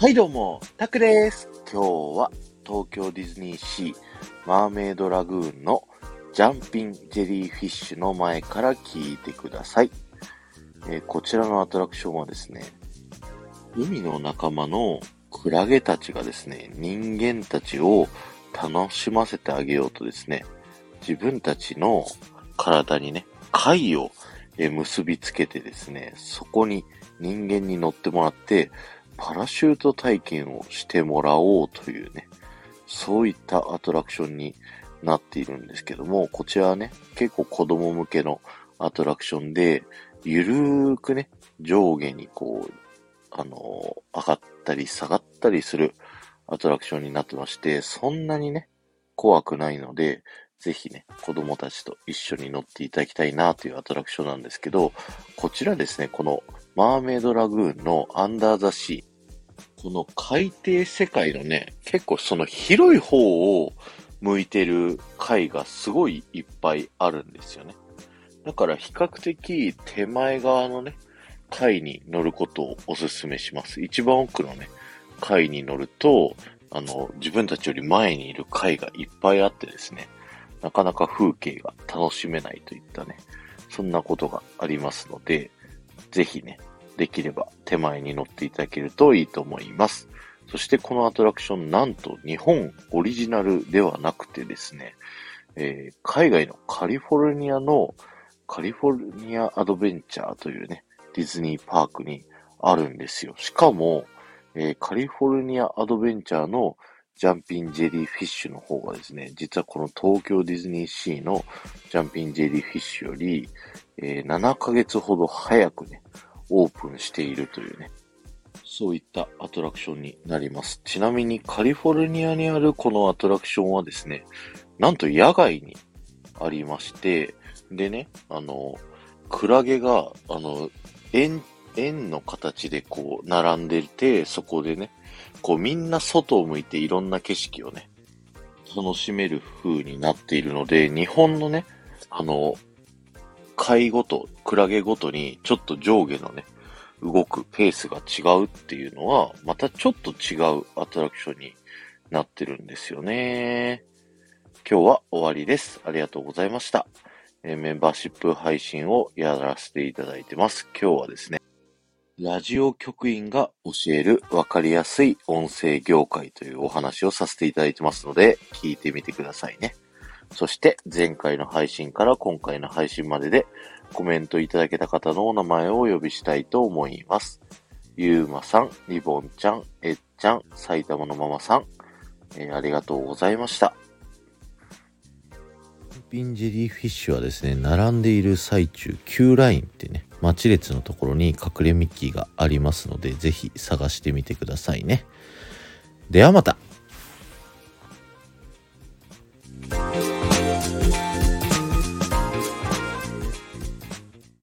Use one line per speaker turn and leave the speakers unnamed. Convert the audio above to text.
はいどうも、タクです。今日は東京ディズニーシーマーメイドラグーンのジャンピンジェリーフィッシュの前から聞いてください。えーこちらのアトラクションはですね、海の仲間のクラゲたちがですね、人間たちを楽しませてあげようとですね、自分たちの体にね、貝を結びつけてですね、そこに人間に乗ってもらって、パラシュート体験をしてもらおうというね、そういったアトラクションになっているんですけども、こちらはね、結構子供向けのアトラクションで、ゆるーくね、上下にこう、あのー上がったり下がったりするアトラクションになってまして、そんなにね、怖くないので、ぜひね、子供たちと一緒に乗っていただきたいなというアトラクションなんですけど、こちらですね、このマーメイドラグーンのアンダーザシー、この海底世界のね、結構その広い方を向いてる海がすごいいっぱいあるんですよね。だから比較的手前側のね、海に乗ることをお勧めします。一番奥のね、海に乗ると、あの、自分たちより前にいる海がいっぱいあってですね、なかなか風景が楽しめないといったね、そんなことがありますので、ぜひね、できれば手前に乗っていただけるといいと思います。そしてこのアトラクション、なんと日本オリジナルではなくてですね、えー海外のカリフォルニアのカリフォルニアアドベンチャーというね、ディズニーパークにあるんですよ。しかも、えーカリフォルニアアドベンチャーのジャンピンジェリーフィッシュの方がですね、実はこの東京ディズニーシーのジャンピンジェリーフィッシュより、えー7ヶ月ほど早くね、オープンしているというね、そういったアトラクションになります。ちなみにカリフォルニアにあるこのアトラクションはですね、なんと野外にありまして、でね、あの、クラゲが、あの、円、円の形でこう、並んでて、そこでね、こうみんな外を向いていろんな景色をね、楽しめる風になっているので、日本のね、あの、貝ごと、クラゲごとにちょっと上下のね、動くペースが違うっていうのは、またちょっと違うアトラクションになってるんですよね。今日は終わりです。ありがとうございました。えメンバーシップ配信をやらせていただいてます。今日はですね、ラジオ局員が教えるわかりやすい音声業界というお話をさせていただいてますので、聞いてみてくださいね。そして前回の配信から今回の配信まででコメントいただけた方のお名前をお呼びしたいと思います。ゆうまさん、リボンちゃん、えっちゃん、埼玉のママさん、えーありがとうございました。ピンジェリーフィッシュはですね、並んでいる最中、Q ラインってね、待ち列のところに隠れミッキーがありますので、ぜひ探してみてくださいね。ではまた